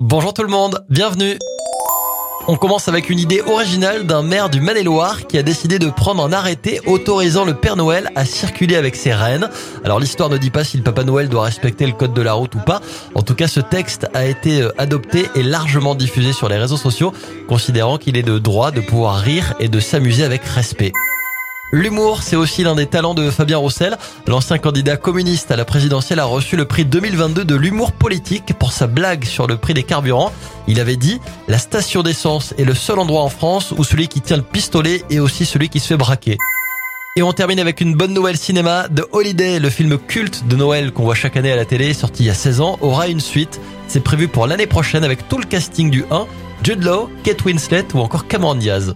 Bonjour tout le monde, bienvenue on commence avec une idée originale d'un maire du Maine-et-Loire qui a décidé de prendre un arrêté autorisant le Père Noël à circuler avec ses reines. Alors l'histoire ne dit pas si le Papa Noël doit respecter le code de la route ou pas. En tout cas, ce texte a été euh, adopté et largement diffusé sur les réseaux sociaux, considérant qu'il est de droit de pouvoir rire et de s'amuser avec respect. L'humour, c'est aussi l'un des talents de Fabien Roussel. L'ancien candidat communiste à la présidentielle a reçu le prix 2022 de l'humour politique pour sa blague sur le prix des carburants. Il avait dit « La station d'essence est le seul endroit en France où celui qui tient le pistolet est aussi celui qui se fait braquer ». Et on termine avec une bonne nouvelle cinéma. The Holiday, le film culte de Noël qu'on voit chaque année à la télé, sorti il y a 16 ans, aura une suite. C'est prévu pour l'année prochaine avec tout le casting du 1, Jude Law, Kate Winslet ou encore Cameron Diaz.